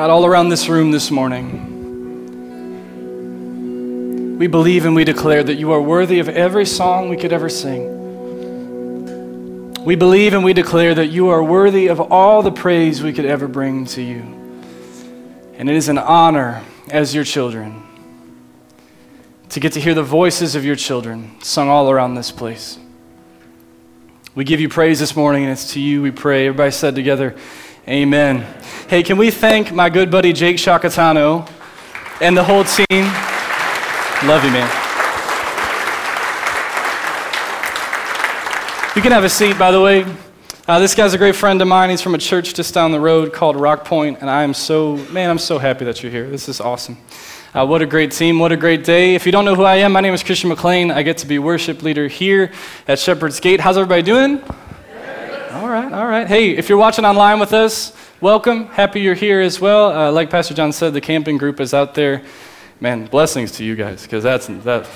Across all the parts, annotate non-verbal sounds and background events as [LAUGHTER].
God, all around this room this morning, we believe and we declare that you are worthy of every song we could ever sing. We believe and we declare that you are worthy of all the praise we could ever bring to you. And it is an honor as your children to get to hear the voices of your children sung all around this place. We give you praise this morning, and it's to you we pray. Everybody said together, Amen. Hey, can we thank my good buddy Jake Shakatano and the whole team? Love you, man. You can have a seat, by the way. Uh, this guy's a great friend of mine. He's from a church just down the road called Rock Point, and I am so, man, I'm so happy that you're here. This is awesome. Uh, what a great team. What a great day. If you don't know who I am, my name is Christian McClain. I get to be worship leader here at Shepherd's Gate. How's everybody doing? All right, all right. Hey, if you're watching online with us, welcome. Happy you're here as well. Uh, like Pastor John said, the camping group is out there. Man, blessings to you guys, because that's that.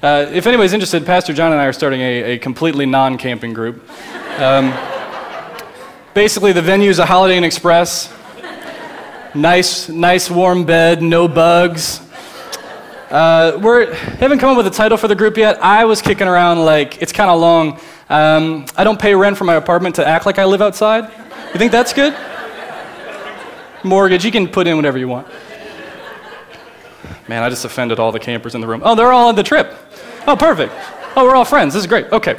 Uh, if anybody's interested, Pastor John and I are starting a, a completely non-camping group. Um, basically, the venue is a Holiday Inn Express. Nice, nice warm bed, no bugs. Uh, we haven't come up with a title for the group yet. I was kicking around like it's kind of long. Um, I don't pay rent for my apartment to act like I live outside. You think that's good? Mortgage, you can put in whatever you want. Man, I just offended all the campers in the room. Oh, they're all on the trip. Oh, perfect. Oh, we're all friends. This is great. Okay.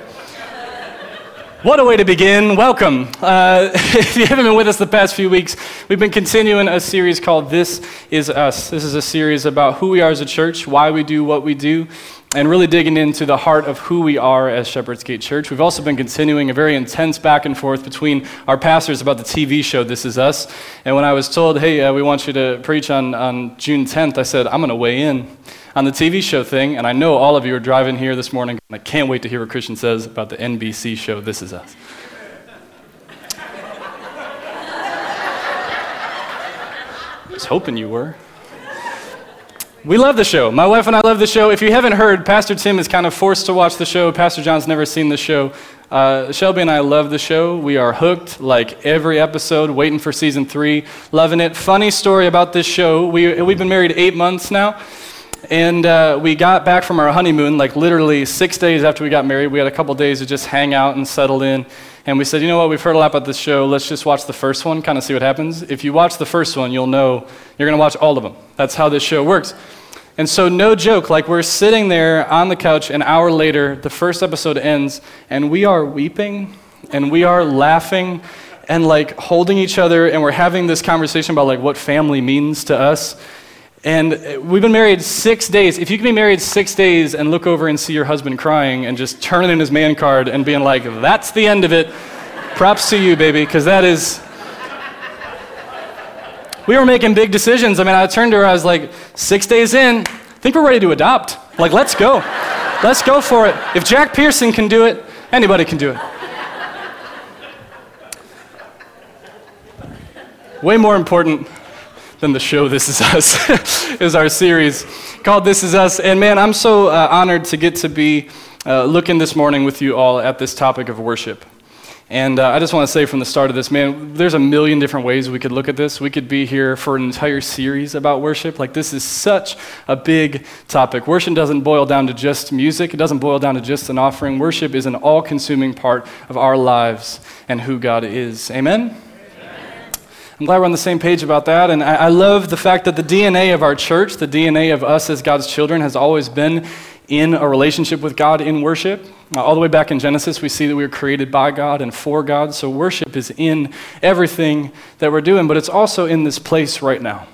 What a way to begin. Welcome. Uh, [LAUGHS] if you haven't been with us the past few weeks, we've been continuing a series called This Is Us. This is a series about who we are as a church, why we do what we do, and really digging into the heart of who we are as Shepherd's Gate Church. We've also been continuing a very intense back and forth between our pastors about the TV show This Is Us. And when I was told, hey, uh, we want you to preach on, on June 10th, I said, I'm going to weigh in on the TV show thing, and I know all of you are driving here this morning, and I can't wait to hear what Christian says about the NBC show This Is Us. [LAUGHS] I was hoping you were. We love the show. My wife and I love the show. If you haven't heard, Pastor Tim is kind of forced to watch the show. Pastor John's never seen the show. Uh, Shelby and I love the show. We are hooked, like every episode, waiting for season three, loving it. Funny story about this show. We, we've been married eight months now. And uh, we got back from our honeymoon, like literally six days after we got married. We had a couple days to just hang out and settle in. And we said, you know what, we've heard a lot about this show. Let's just watch the first one, kind of see what happens. If you watch the first one, you'll know you're going to watch all of them. That's how this show works. And so, no joke, like we're sitting there on the couch an hour later, the first episode ends, and we are weeping and we are laughing and like holding each other, and we're having this conversation about like what family means to us. And we've been married six days. If you can be married six days and look over and see your husband crying and just turning in his man card and being like, that's the end of it, props to you, baby, because that is. We were making big decisions. I mean, I turned to her, I was like, six days in, I think we're ready to adopt. Like, let's go. Let's go for it. If Jack Pearson can do it, anybody can do it. Way more important than the show This Is Us [LAUGHS] is our series called This Is Us. And man, I'm so uh, honored to get to be uh, looking this morning with you all at this topic of worship. And uh, I just want to say from the start of this, man, there's a million different ways we could look at this. We could be here for an entire series about worship. Like, this is such a big topic. Worship doesn't boil down to just music, it doesn't boil down to just an offering. Worship is an all consuming part of our lives and who God is. Amen? I'm glad we're on the same page about that. And I, I, love the fact that the DNA of our church, the DNA of us as God's children, has always been in a relationship with God in worship. All the way back in Genesis, we see that we were created by God and for God. So worship is in everything that we're doing, but it's also in this place right now.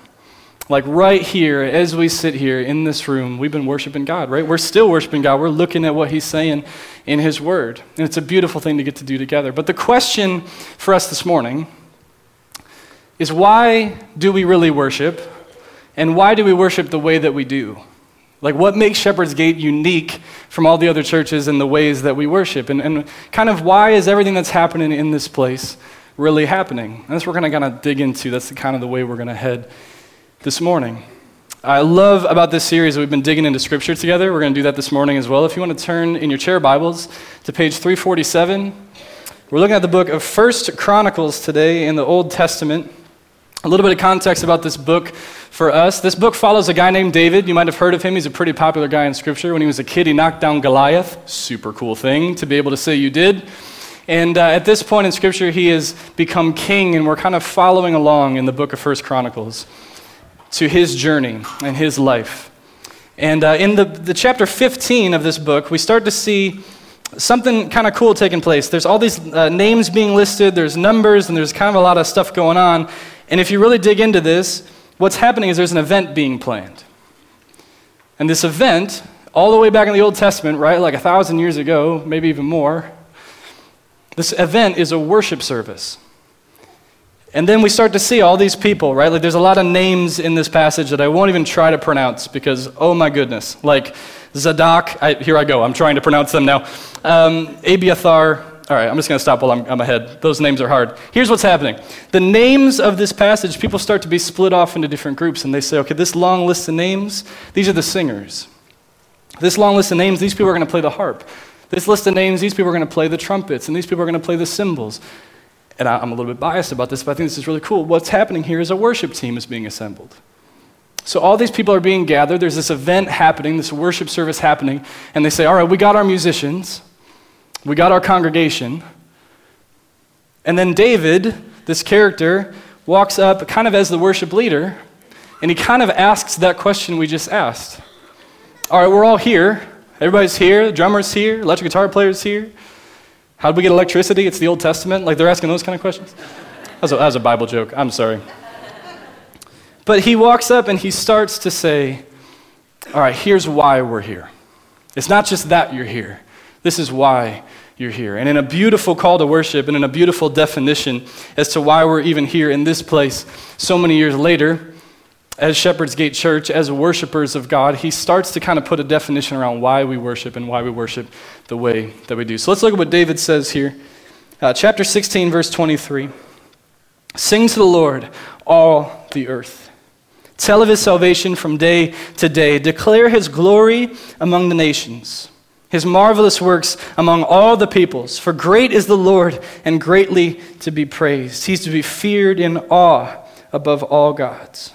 Like right here, as we sit here in this room, we've been worshiping God, right? We're still worshiping God. We're looking at what He's saying in His Word. And it's a beautiful thing to get to do together. But the question for us this morning is why do we really worship? And why do we worship the way that we do? Like, what makes Shepherd's Gate unique from all the other churches and the ways that we worship? And, and kind of why is everything that's happening in this place really happening? And that's what we're going to kind of dig into. That's the, kind of the way we're going to head this morning. I love about this series that we've been digging into Scripture together. We're going to do that this morning as well. If you want to turn in your chair Bibles to page 347, we're looking at the book of First Chronicles today in the Old Testament. A little bit of context about this book for us. This book follows a guy named David. You might have heard of him. He's a pretty popular guy in Scripture. When he was a kid, he knocked down Goliath. Super cool thing to be able to say you did. And uh, at this point in Scripture, he has become king, and we're kind of following along in the book of First Chronicles to his journey and his life. And uh, in the, the chapter 15 of this book, we start to see something kind of cool taking place. There's all these uh, names being listed, there's numbers, and there's kind of a lot of stuff going on. And if you really dig into this, what's happening is there's an event being planned. And this event, all the way back in the Old Testament, right, like a thousand years ago, maybe even more, this event is a worship service. And then we start to see all these people, right? Like there's a lot of names in this passage that I won't even try to pronounce because, oh my goodness. Like Zadok, I, here I go, I'm trying to pronounce them now. Um, Abiathar, all right, I'm just going to stop while I'm, I'm, ahead. Those names are hard. Here's what's happening the names of this passage, people start to be split off into different groups, and they say, okay, this long list of names, these are the singers. This long list of names, these people are going to play the harp. This list of names, these people are going to play the trumpets, and these people are going to play the cymbals. And I, I'm a little bit biased about this, but I think this is really cool. What's happening here is a worship team is being assembled. So all these people are being gathered. There's this event happening, this worship service happening, and they say, All right, we got our musicians. We got our congregation. And then David, this character, walks up kind of as the worship leader, and he kind of asks that question we just asked. All right, we're all here. Everybody's here. The drummer's here. Electric guitar player's here. How did we get electricity? It's the Old Testament. Like they're asking those kind of questions. That was a, that was a Bible joke. I'm sorry. But he walks up and he starts to say, All right, here's why we're here. It's not just that you're here. This is why you're here. And in a beautiful call to worship and in a beautiful definition as to why we're even here in this place so many years later, as Shepherd's Gate Church, as worshipers of God, he starts to kind of put a definition around why we worship and why we worship the way that we do. So let's look at what David says here. Uh, chapter 16, verse 23. Sing to the Lord, all the earth. Tell of his salvation from day to day. Declare his glory among the nations his marvelous works among all the peoples. For great is the Lord and greatly to be praised. He's to be feared in awe above all gods.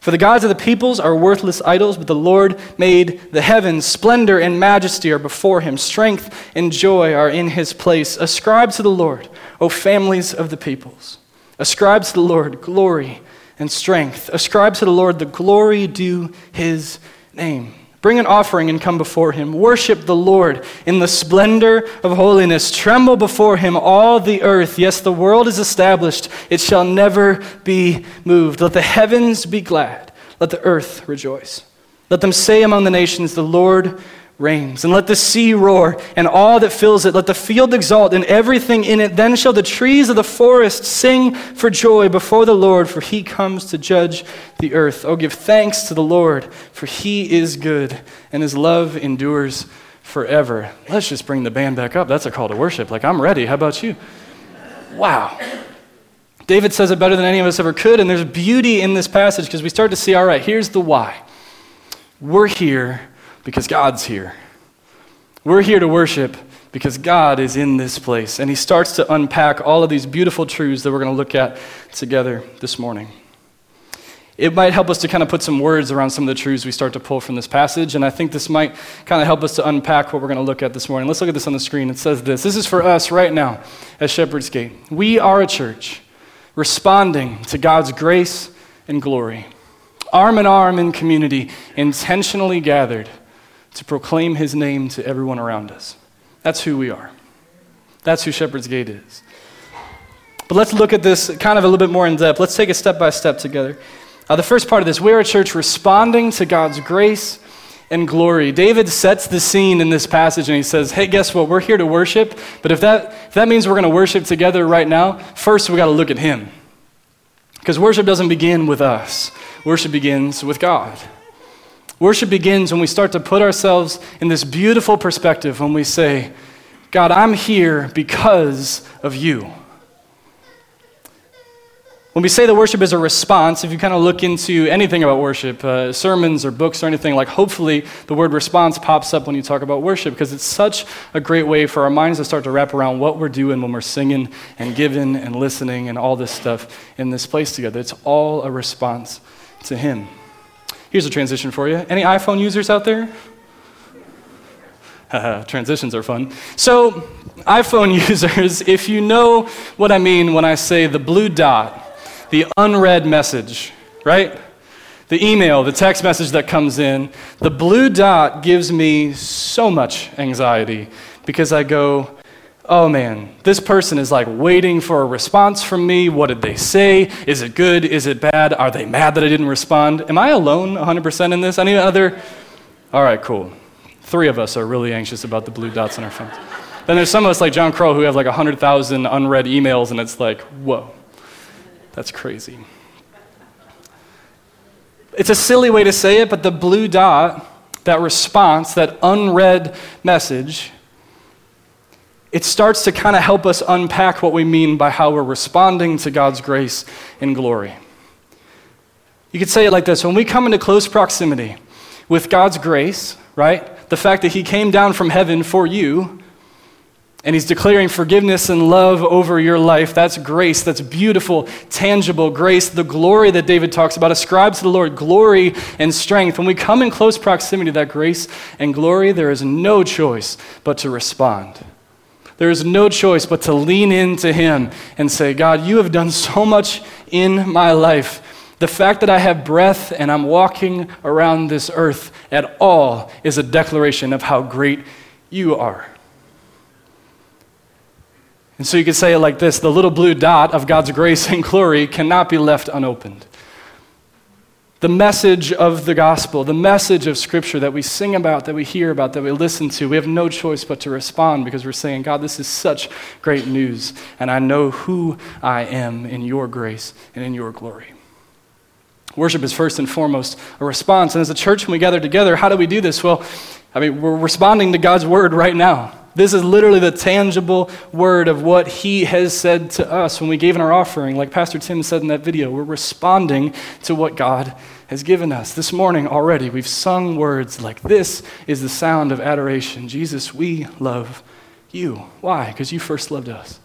For the gods of the peoples are worthless idols, but the Lord made the heavens. Splendor and majesty are before him. Strength and joy are in his place. Ascribe to the Lord, O families of the peoples. Ascribe to the Lord glory and strength. Ascribe to the Lord the glory due his name. Bring an offering and come before him. Worship the Lord in the splendor of holiness. Tremble before him, all the earth. Yes, the world is established, it shall never be moved. Let the heavens be glad, let the earth rejoice. Let them say among the nations, The Lord reigns. And let the sea roar and all that fills it. Let the field exult and everything in it. Then shall the trees of the forest sing for joy before the Lord, for he comes to judge the earth. Oh, give thanks to the Lord, for he is good, and his love endures forever. Let's just bring the band back up. That's a call to worship. Like, I'm ready. How about you? Wow. David says it better than any of us ever could, and there's beauty in this passage because we start to see all right, here's the why. We're here because God's here. We're here to worship because God is in this place. And he starts to unpack all of these beautiful truths that we're going to look at together this morning. It might help us to kind of put some words around some of the truths we start to pull from this passage, and I think this might kind of help us to unpack what we're going to look at this morning. Let's look at this on the screen. It says this This is for us right now at Shepherd's Gate. We are a church responding to God's grace and glory, arm in arm in community, intentionally gathered to proclaim his name to everyone around us. That's who we are. That's who Shepherd's Gate is. But let's look at this kind of a little bit more in depth. Let's take it step by step together. Uh, the first part of this we're a church responding to God's grace and glory. David sets the scene in this passage and he says, Hey, guess what? We're here to worship, but if that, if that means we're going to worship together right now, first we got to look at him. Because worship doesn't begin with us, worship begins with God. Worship begins when we start to put ourselves in this beautiful perspective when we say, God, I'm here because of you. When we say that worship is a response, if you kind of look into anything about worship, uh, sermons or books or anything, like hopefully the word response pops up when you talk about worship because it's such a great way for our minds to start to wrap around what we're doing when we're singing and giving and listening and all this stuff in this place together. It's all a response to Him. Here's a transition for you. Any iPhone users out there? [LAUGHS] Transitions are fun. So, iPhone [LAUGHS] users, if you know what I mean when I say the blue dot, the unread message, right? The email, the text message that comes in, the blue dot gives me so much anxiety because I go, oh man, this person is like waiting for a response from me. What did they say? Is it good? Is it bad? Are they mad that I didn't respond? Am I alone 100% in this? Any other? All right, cool. Three of us are really anxious about the blue dots on our phones. Then there's some of us like John Crow who have like 100,000 unread emails, and it's like, whoa. That's crazy. It's a silly way to say it, but the blue dot, that response, that unread message, it starts to kind of help us unpack what we mean by how we're responding to God's grace and glory. You could say it like this when we come into close proximity with God's grace, right? The fact that He came down from heaven for you, and he's declaring forgiveness and love over your life. That's grace. That's beautiful, tangible grace. The glory that David talks about ascribes to the Lord glory and strength. When we come in close proximity to that grace and glory, there is no choice but to respond. There is no choice but to lean into him and say, God, you have done so much in my life. The fact that I have breath and I'm walking around this earth at all is a declaration of how great you are. And so you could say it like this the little blue dot of God's grace and glory cannot be left unopened. The message of the gospel, the message of Scripture that we sing about, that we hear about, that we listen to, we have no choice but to respond because we're saying, God, this is such great news, and I know who I am in your grace and in your glory. Worship is first and foremost a response. And as a church, when we gather together, how do we do this? Well, I mean, we're responding to God's word right now. This is literally the tangible word of what he has said to us when we gave in our offering. Like Pastor Tim said in that video, we're responding to what God has given us. This morning already, we've sung words like, This is the sound of adoration. Jesus, we love you. Why? Because you first loved us.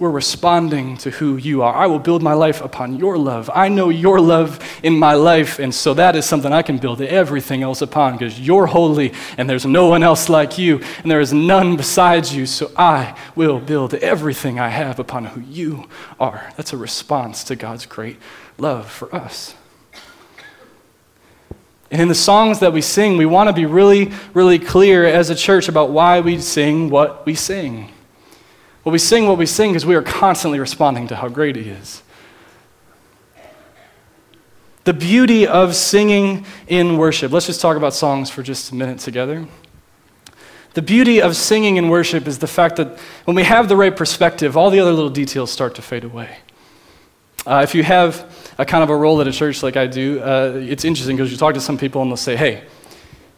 We're responding to who you are. I will build my life upon your love. I know your love in my life, and so that is something I can build everything else upon because you're holy and there's no one else like you, and there is none besides you. So I will build everything I have upon who you are. That's a response to God's great love for us. And in the songs that we sing, we want to be really, really clear as a church about why we sing what we sing. Well, we sing what we sing because we are constantly responding to how great He is. The beauty of singing in worship. Let's just talk about songs for just a minute together. The beauty of singing in worship is the fact that when we have the right perspective, all the other little details start to fade away. Uh, if you have a kind of a role at a church like I do, uh, it's interesting because you talk to some people and they'll say, hey,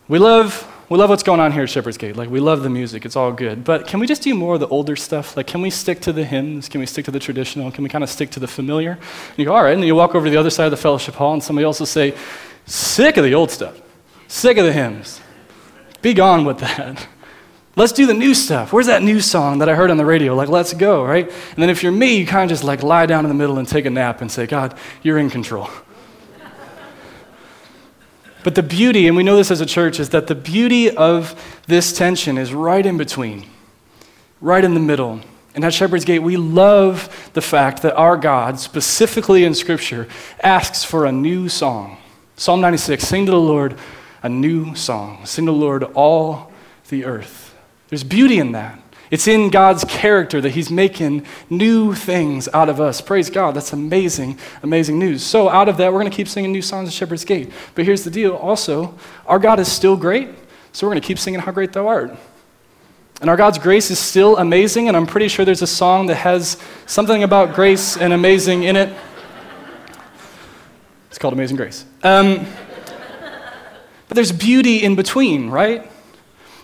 we love we love what's going on here at Shepherd's Gate. Like, we love the music, it's all good. But can we just do more of the older stuff? Like, can we stick to the hymns? Can we stick to the traditional? Can we kind of stick to the familiar? And you go, all right. And then you walk over to the other side of the fellowship hall, and somebody else will say, sick of the old stuff, sick of the hymns. Be gone with that. Let's do the new stuff. Where's that new song that I heard on the radio? Like, let's go, right? And then if you're me, you kind of just like lie down in the middle and take a nap and say, God, you're in control. But the beauty, and we know this as a church, is that the beauty of this tension is right in between, right in the middle. And at Shepherd's Gate, we love the fact that our God, specifically in Scripture, asks for a new song. Psalm 96 Sing to the Lord a new song. Sing to the Lord all the earth. There's beauty in that. It's in God's character that He's making new things out of us. Praise God. That's amazing, amazing news. So, out of that, we're going to keep singing new songs at Shepherd's Gate. But here's the deal also, our God is still great, so we're going to keep singing How Great Thou Art. And our God's grace is still amazing, and I'm pretty sure there's a song that has something about grace and amazing in it. It's called Amazing Grace. Um, but there's beauty in between, right?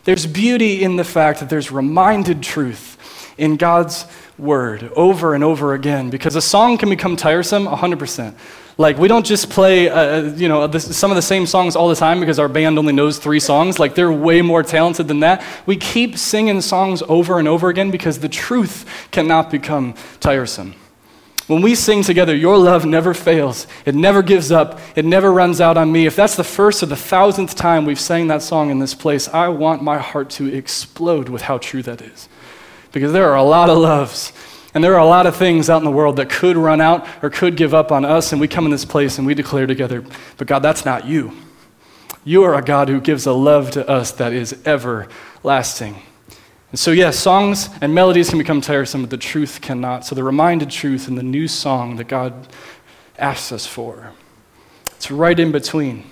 There's beauty in the fact that there's reminded truth in God's word over and over again because a song can become tiresome 100%. Like, we don't just play, uh, uh you know, this, some of the same songs all the time because our band only knows three songs. Like, they're way more talented than that. We keep singing songs over and over again because the truth cannot become tiresome. When we sing together, your love never fails. It never gives up. It never runs out on me. If that's the first or the thousandth time we've sang that song in this place, I want my heart to explode with how true that is. Because there are a lot of loves and there are a lot of things out in the world that could run out or could give up on us, and we come in this place and we declare together, but God, that's not you. You are a God who gives a love to us that is everlasting. And so, yes, songs and melodies can become tiresome, but the truth cannot. So, the reminded truth in the new song that God asks us for, it's right in between.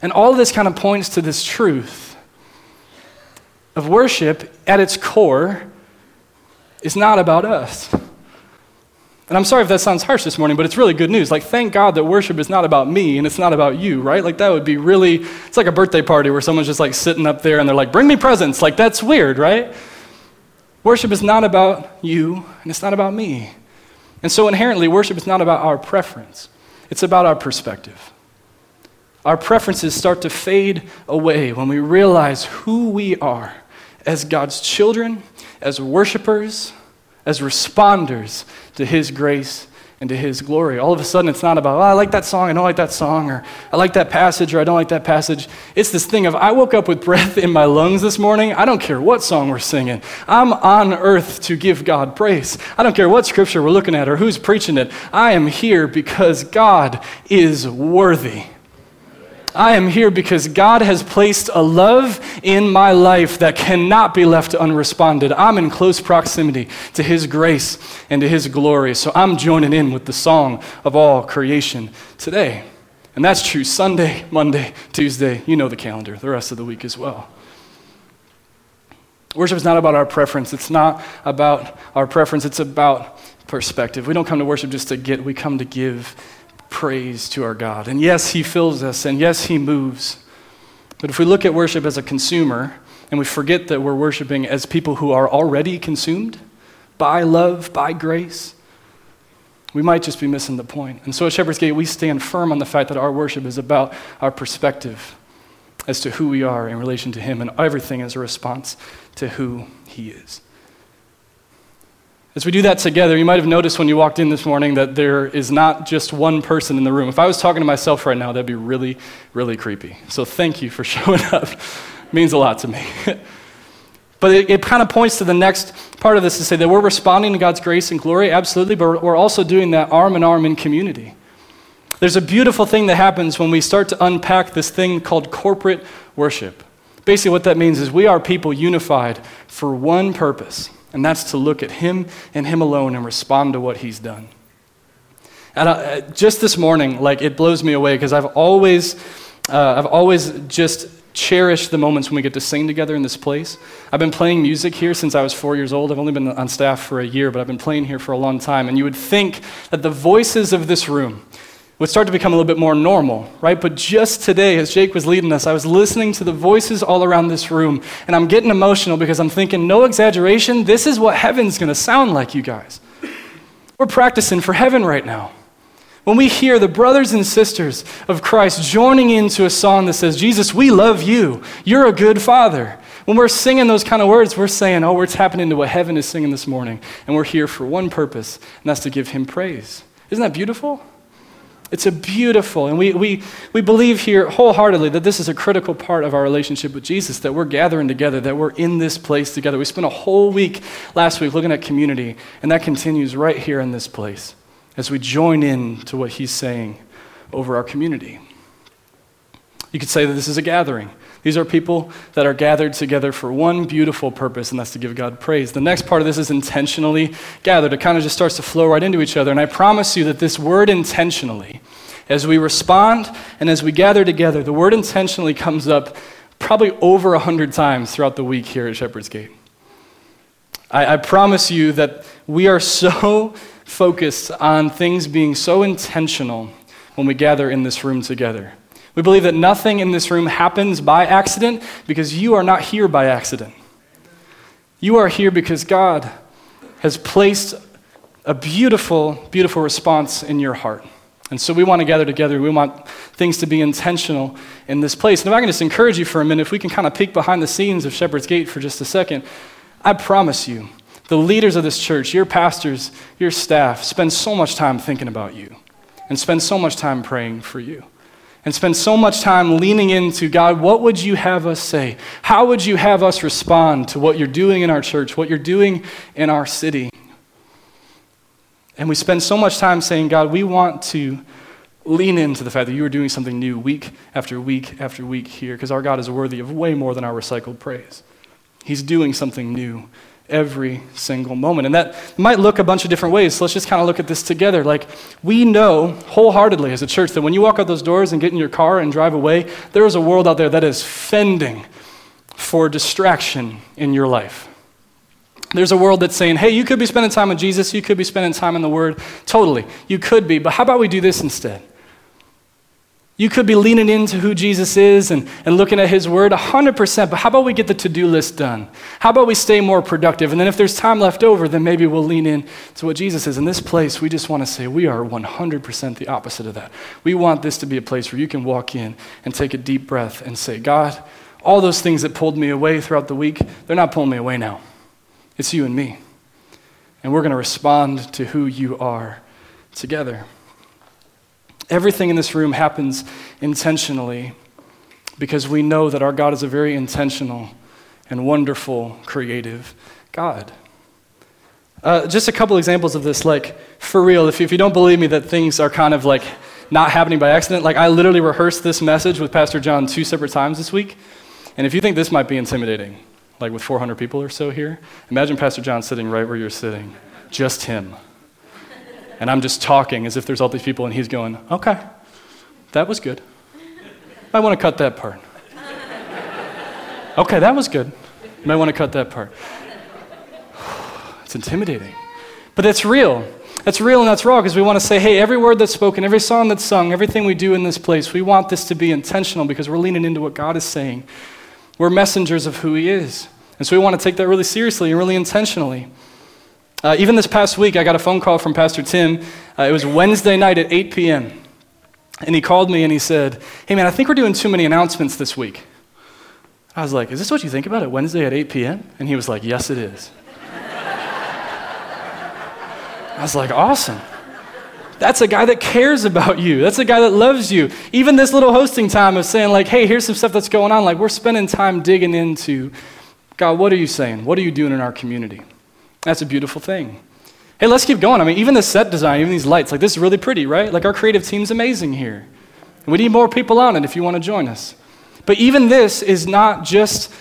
And all this kind of points to this truth of worship at its core is not about us. And I'm sorry if that sounds harsh this morning, but it's really good news. Like, thank God that worship is not about me and it's not about you, right? Like, that would be really, it's like a birthday party where someone's just like sitting up there and they're like, bring me presents. Like, that's weird, right? Worship is not about you and it's not about me. And so, inherently, worship is not about our preference, it's about our perspective. Our preferences start to fade away when we realize who we are as God's children as worshipers, as responders to His grace and to His glory. All of a sudden, it's not about, oh, I like that song, I don't like that song, or I like that passage, or I don't like that passage. It's this thing of, I woke up with breath in my lungs this morning. I don't care what song we're singing. I'm on earth to give God praise. I don't care what scripture we're looking at or who's preaching it. I am here because God is worthy. I am here because God has placed a love in my life that cannot be left unresponded. I'm in close proximity to His grace and to His glory. So I'm joining in with the song of all creation today. And that's true Sunday, Monday, Tuesday. You know the calendar, the rest of the week as well. Worship is not about our preference. It's not about our preference. It's about perspective. We don't come to worship just to get, we come to give praise to our God. And yes, He fills us, and yes, He moves. But if we look at worship as a consumer, and we forget that we're worshiping as people who are already consumed by love, by grace, we might just be missing the point. And so at Shepherd's Gate, we stand firm on the fact that our worship is about our perspective as to who we are in relation to Him, and everything is a response to who He is. As we do that together, you might have noticed when you walked in this morning that there is not just one person in the room. If I was talking to myself right now, that'd be really, really creepy. So thank you for [LAUGHS] showing up. it means a lot to me. [LAUGHS] but it, it kind of points to the next part of this to say that we're responding to God's grace and glory, absolutely, but we're also doing that arm in arm in community. There's a beautiful thing that happens when we start to unpack this thing called corporate worship. Basically, what that means is we are people unified for one purpose and that's to look at Him and Him alone and respond to what He's done. And uh, just this morning, like it blows me away because I've always, uh, I've always just cherished the moments when we get to sing together in this place. I've been playing music here since I was four years old. I've only been on staff for a year, but I've been playing here for a long time. And you would think that the voices of this room, would start to become a little bit more normal, right? But just today, as Jake was leading us, I was listening to the voices all around this room, and I'm getting emotional because I'm thinking, no exaggeration, this is what heaven's gonna sound like, you guys. We're practicing for heaven right now. When we hear the brothers and sisters of Christ joining into a song that says, Jesus, we love you, you're a good father. When we're singing those kind of words, we're saying, oh, we're tapping into what heaven is singing this morning, and we're here for one purpose, and that's to give him praise. Isn't that beautiful? It's a beautiful, and we, we, we believe here wholeheartedly that this is a critical part of our relationship with Jesus, that we're gathering together, that we're in this place together. We spent a whole week last week looking at community, and that continues right here in this place as we join in to what he's saying over our community. You could say that this is a gathering. These are people that are gathered together for one beautiful purpose, and that's to give God praise. The next part of this is intentionally gathered. It kind of just starts to flow right into each other. And I promise you that this word intentionally, as we respond and as we gather together, the word intentionally comes up probably over a hundred times throughout the week here at Shepherd's Gate. I, I promise you that we are so [LAUGHS] focused on things being so intentional when we gather in this room together. We believe that nothing in this room happens by accident because you are not here by accident. You are here because God has placed a beautiful, beautiful response in your heart. And so we want to gather together. We want things to be intentional in this place. And if I can just encourage you for a minute, if we can kind of peek behind the scenes of Shepherd's Gate for just a second, I promise you, the leaders of this church, your pastors, your staff, spend so much time thinking about you and spend so much time praying for you and spend so much time leaning into God, what would you have us say? How would you have us respond to what you're doing in our church, what you're doing in our city? And we spend so much time saying, God, we want to lean into the fact that you are doing something new week after week after week here, because our God is worthy of way more than our recycled praise. He's doing something new every single moment. And that might look a bunch of different ways. So let's just kind of look at this together. Like, we know wholeheartedly as a church that when you walk out those doors and get in your car and drive away, there is a world out there that is fending for distraction in your life. There's a world that's saying, hey, you could be spending time with Jesus, you could be spending time in the Word. Totally, you could be. But how about we do this instead? You could be leaning into who Jesus is and, and looking at his word 100%, but how about we get the to do list done? How about we stay more productive? And then if there's time left over, then maybe we'll lean in to what Jesus is. In this place, we just want to say we are 100% the opposite of that. We want this to be a place where you can walk in and take a deep breath and say, God, all those things that pulled me away throughout the week, they're not pulling me away now. It's you and me. And we're going to respond to who you are together. Everything in this room happens intentionally because we know that our God is a very intentional and wonderful, creative God. Uh, just a couple examples of this, like for real, if, if you don't believe me that things are kind of like not happening by accident, like I literally rehearsed this message with Pastor John two separate times this week. And if you think this might be intimidating, like with 400 people or so here, imagine Pastor John sitting right where you're sitting, just him and I'm just talking as if there's all these people, and he's going, okay, that was good. I want to cut that part. Okay, that was good. Might want to cut that part. [SIGHS] It's intimidating. But that's real. That's real and that's raw because we want to say, hey, every word that's spoken, every song that's sung, everything we do in this place, we want this to be intentional because we're leaning into what God is saying. We're messengers of who He is. And so we want to take that really seriously and really intentionally. Uh, even this past week, I got a phone call from Pastor Tim. Uh, it was Wednesday night at 8 p.m. And he called me and he said, Hey, man, I think we're doing too many announcements this week. I was like, Is this what you think about it, Wednesday at 8 p.m.? And he was like, Yes, it is. I was like, Awesome. That's a guy that cares about you. That's a guy that loves you. Even this little hosting time of saying, like, hey, here's some stuff that's going on. Like, we're spending time digging into God, what are you saying? What are you doing in our community? That's a beautiful thing. Hey, let's keep going. I mean, even the set design, even these lights, like this is really pretty, right? Like our creative team's amazing here. We need more people on it if you want to join us. But even this is not just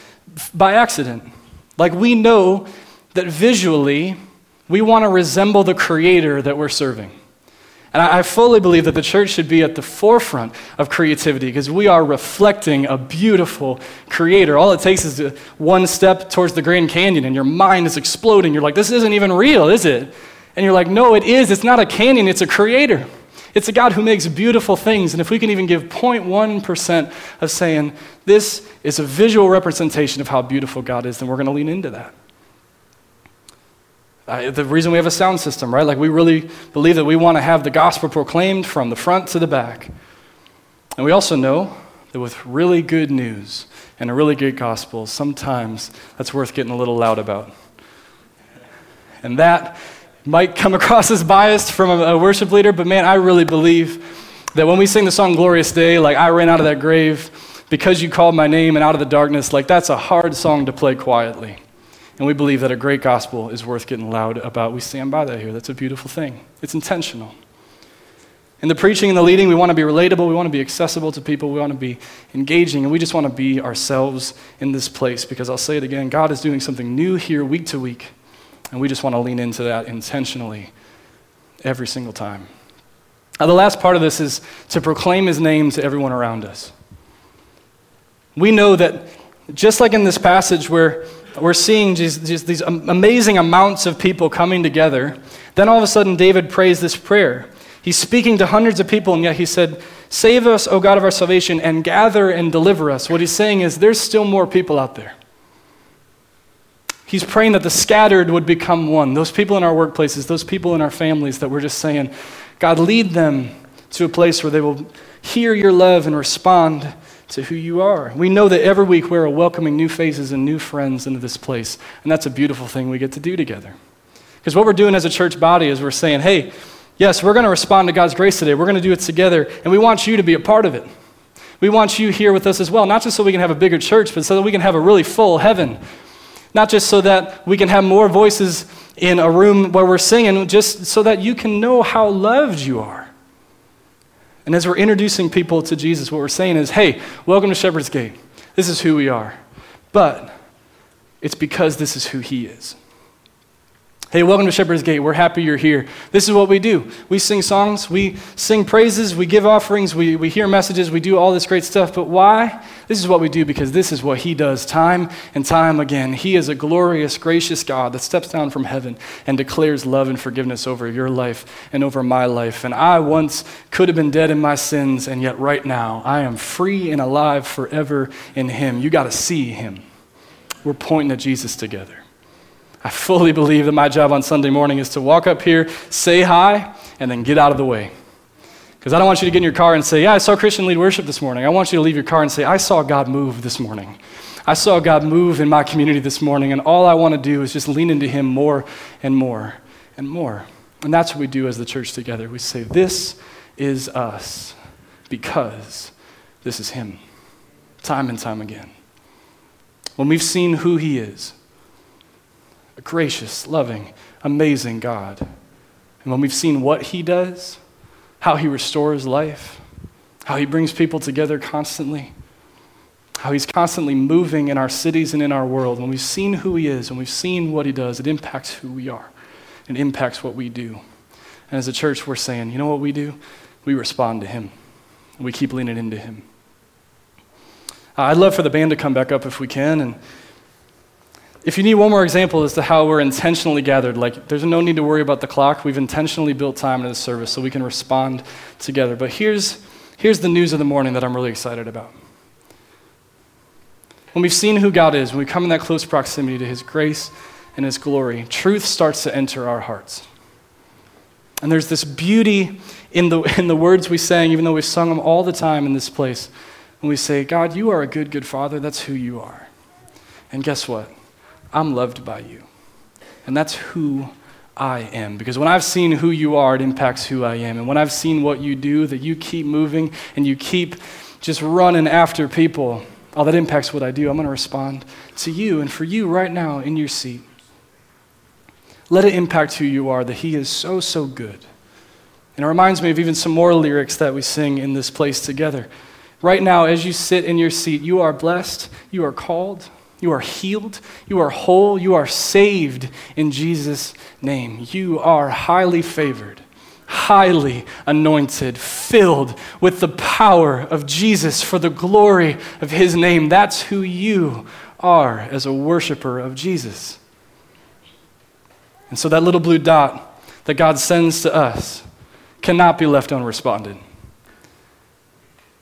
by accident. Like we know that visually, we want to resemble the creator that we're serving. And I, fully believe that the church should be at the forefront of creativity because we are reflecting a beautiful creator. All it takes is one step towards the Grand Canyon and your mind is exploding. You're like, this isn't even real, is it? And you're like, no, it is. It's not a canyon, it's a creator. It's a God who makes beautiful things. And if we can even give 0.1% of saying, this is a visual representation of how beautiful God is, then we're going to lean into that. Uh, the reason we have a sound system, right? Like we really believe that we want to have the gospel proclaimed from the front to the back. And we also know that with really good news and a really good gospel, sometimes that's worth getting a little loud about. And that might come across as biased from a, a worship leader, but man, I really believe that when we sing the song Glorious Day, like I ran out of that grave because you called my name and out of the darkness, like that's a hard song to play quietly. And we believe that a great gospel is worth getting loud about. We stand by that here. That's a beautiful thing. It's intentional. In the preaching and the leading, we want to be relatable. We want to be accessible to people. We want to be engaging. And we just want to be ourselves in this place because I'll say it again God is doing something new here week to week. And we just want to lean into that intentionally every single time. Now, the last part of this is to proclaim his name to everyone around us. We know that just like in this passage where we're seeing just these amazing amounts of people coming together. Then all of a sudden, David prays this prayer. He's speaking to hundreds of people, and yet he said, Save us, O God of our salvation, and gather and deliver us. What he's saying is, there's still more people out there. He's praying that the scattered would become one. Those people in our workplaces, those people in our families that we're just saying, God, lead them to a place where they will hear your love and respond to who you are. We know that every week we're welcoming new faces and new friends into this place, and that's a beautiful thing we get to do together. Because what we're doing as a church body is we're saying, hey, yes, we're going to respond to God's grace today. We're going to do it together, and we want you to be a part of it. We want you here with us as well, not just so we can have a bigger church, but so that we can have a really full heaven. Not just so that we can have more voices in a room where we're singing, just so that you can know how loved you are. And as we're introducing people to Jesus, what we're saying is, hey, welcome to Shepherd's Gate. This is who we are. But it's because this is who He is. Hey, welcome to Shepherd's Gate. We're happy you're here. This is what we do. We sing songs, we sing praises, we give offerings, we, we hear messages, we do all this great stuff. But why? This is what we do because this is what He does time and time again. He is a glorious, gracious God that steps down from heaven and declares love and forgiveness over your life and over my life. And I once could have been dead in my sins, and yet right now I am free and alive forever in Him. You got to see Him. We're pointing at Jesus together. I fully believe that my job on Sunday morning is to walk up here, say hi, and then get out of the way. Because I don't want you to get in your car and say, Yeah, I saw Christian lead worship this morning. I want you to leave your car and say, I saw God move this morning. I saw God move in my community this morning, and all I want to do is just lean into Him more and more and more. And that's what we do as the church together. We say, This is us because this is Him, time and time again. When we've seen who He is, a gracious, loving, amazing God. And when we've seen what He does, how He restores life, how He brings people together constantly, how He's constantly moving in our cities and in our world, when we've seen who He is and we've seen what He does, it impacts who we are. It impacts what we do. And as a church, we're saying, you know what we do? We respond to Him. We keep leaning into Him. Uh, I'd love for the band to come back up if we can. And if you need one more example as to how we're intentionally gathered, like there's no need to worry about the clock. We've intentionally built time into the service so we can respond together. But here's, here's the news of the morning that I'm really excited about. When we've seen who God is, when we come in that close proximity to His grace and His glory, truth starts to enter our hearts. And there's this beauty in the, in the words we sang, even though we've sung them all the time in this place. When we say, God, you are a good, good Father, that's who you are. And guess what? I'm loved by you. And that's who I am. Because when I've seen who you are, it impacts who I am. And when I've seen what you do, that you keep moving and you keep just running after people, all that impacts what I do. I'm going to respond to you and for you right now in your seat. Let it impact who you are, that He is so, so good. And it reminds me of even some more lyrics that we sing in this place together. Right now, as you sit in your seat, you are blessed, you are called, you are healed. You are whole. You are saved in Jesus' name. You are highly favored, highly anointed, filled with the power of Jesus for the glory of his name. That's who you are as a worshiper of Jesus. And so that little blue dot that God sends to us cannot be left unresponded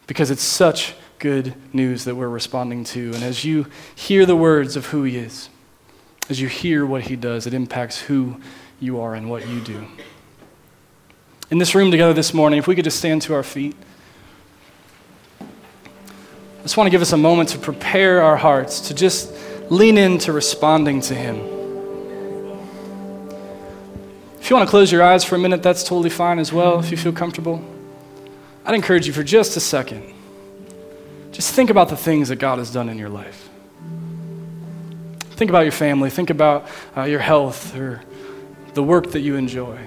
because it's such good news that we're responding to. And as you hear the words of who He is, as you hear what He does, it impacts who you are and what you do. In this room together this morning, if we could just stand to our feet. I just want to give us a moment to prepare our hearts, to just lean into responding to Him. If you want to close your eyes for a minute, that's totally fine as well, if you feel comfortable. I'd encourage you for just a second just think about the things that God has done in your life. Think about your family. Think about uh, your health or the work that you enjoy.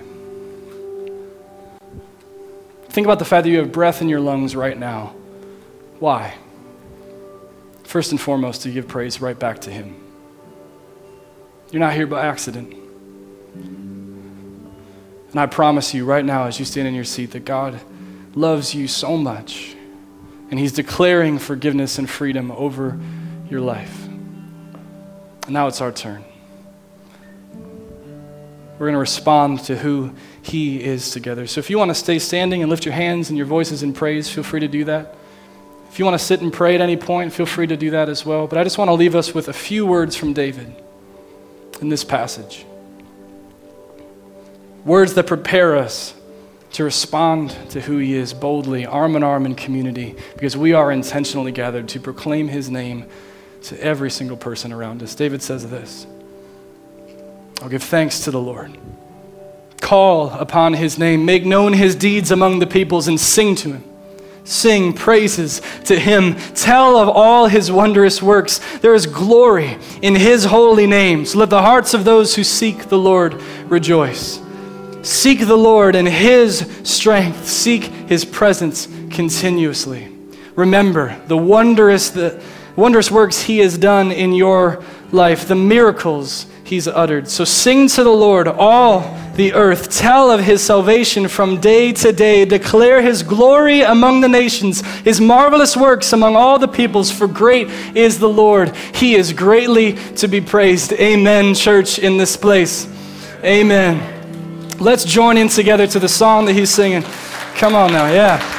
Think about the fact that you have breath in your lungs right now. Why? First and foremost, to give praise right back to Him. You're not here by accident. And I promise you right now, as you stand in your seat, that God loves you so much and He's declaring forgiveness and freedom over your life. And now it's our turn. We're going to respond to who He is together. So if you want to stay standing and lift your hands and your voices in praise, feel free to do that. If you want to sit and pray at any point, feel free to do that as well. But I just want to leave us with a few words from David. in this passage. Words that prepare us to respond to who He is boldly, arm in arm in community, because we are intentionally gathered to proclaim His name to every single person around us. David says this I'll give thanks to the Lord. Call upon His name, make known His deeds among the peoples, and sing to Him. Sing praises to him. Tell of all his wondrous works. There is glory in his holy names. Let the hearts of those who seek the Lord rejoice. Seek the Lord and His strength. Seek His presence continuously. Remember the wondrous, the wondrous works He has done in your life, the miracles He's uttered. So sing to the Lord, all the earth. Tell of His salvation from day to day. Declare His glory among the nations, His marvelous works among all the peoples. For great is the Lord. He is greatly to be praised. Amen, church, in this place. Amen. Let's join in together to the song that he's singing. Come on now, yeah.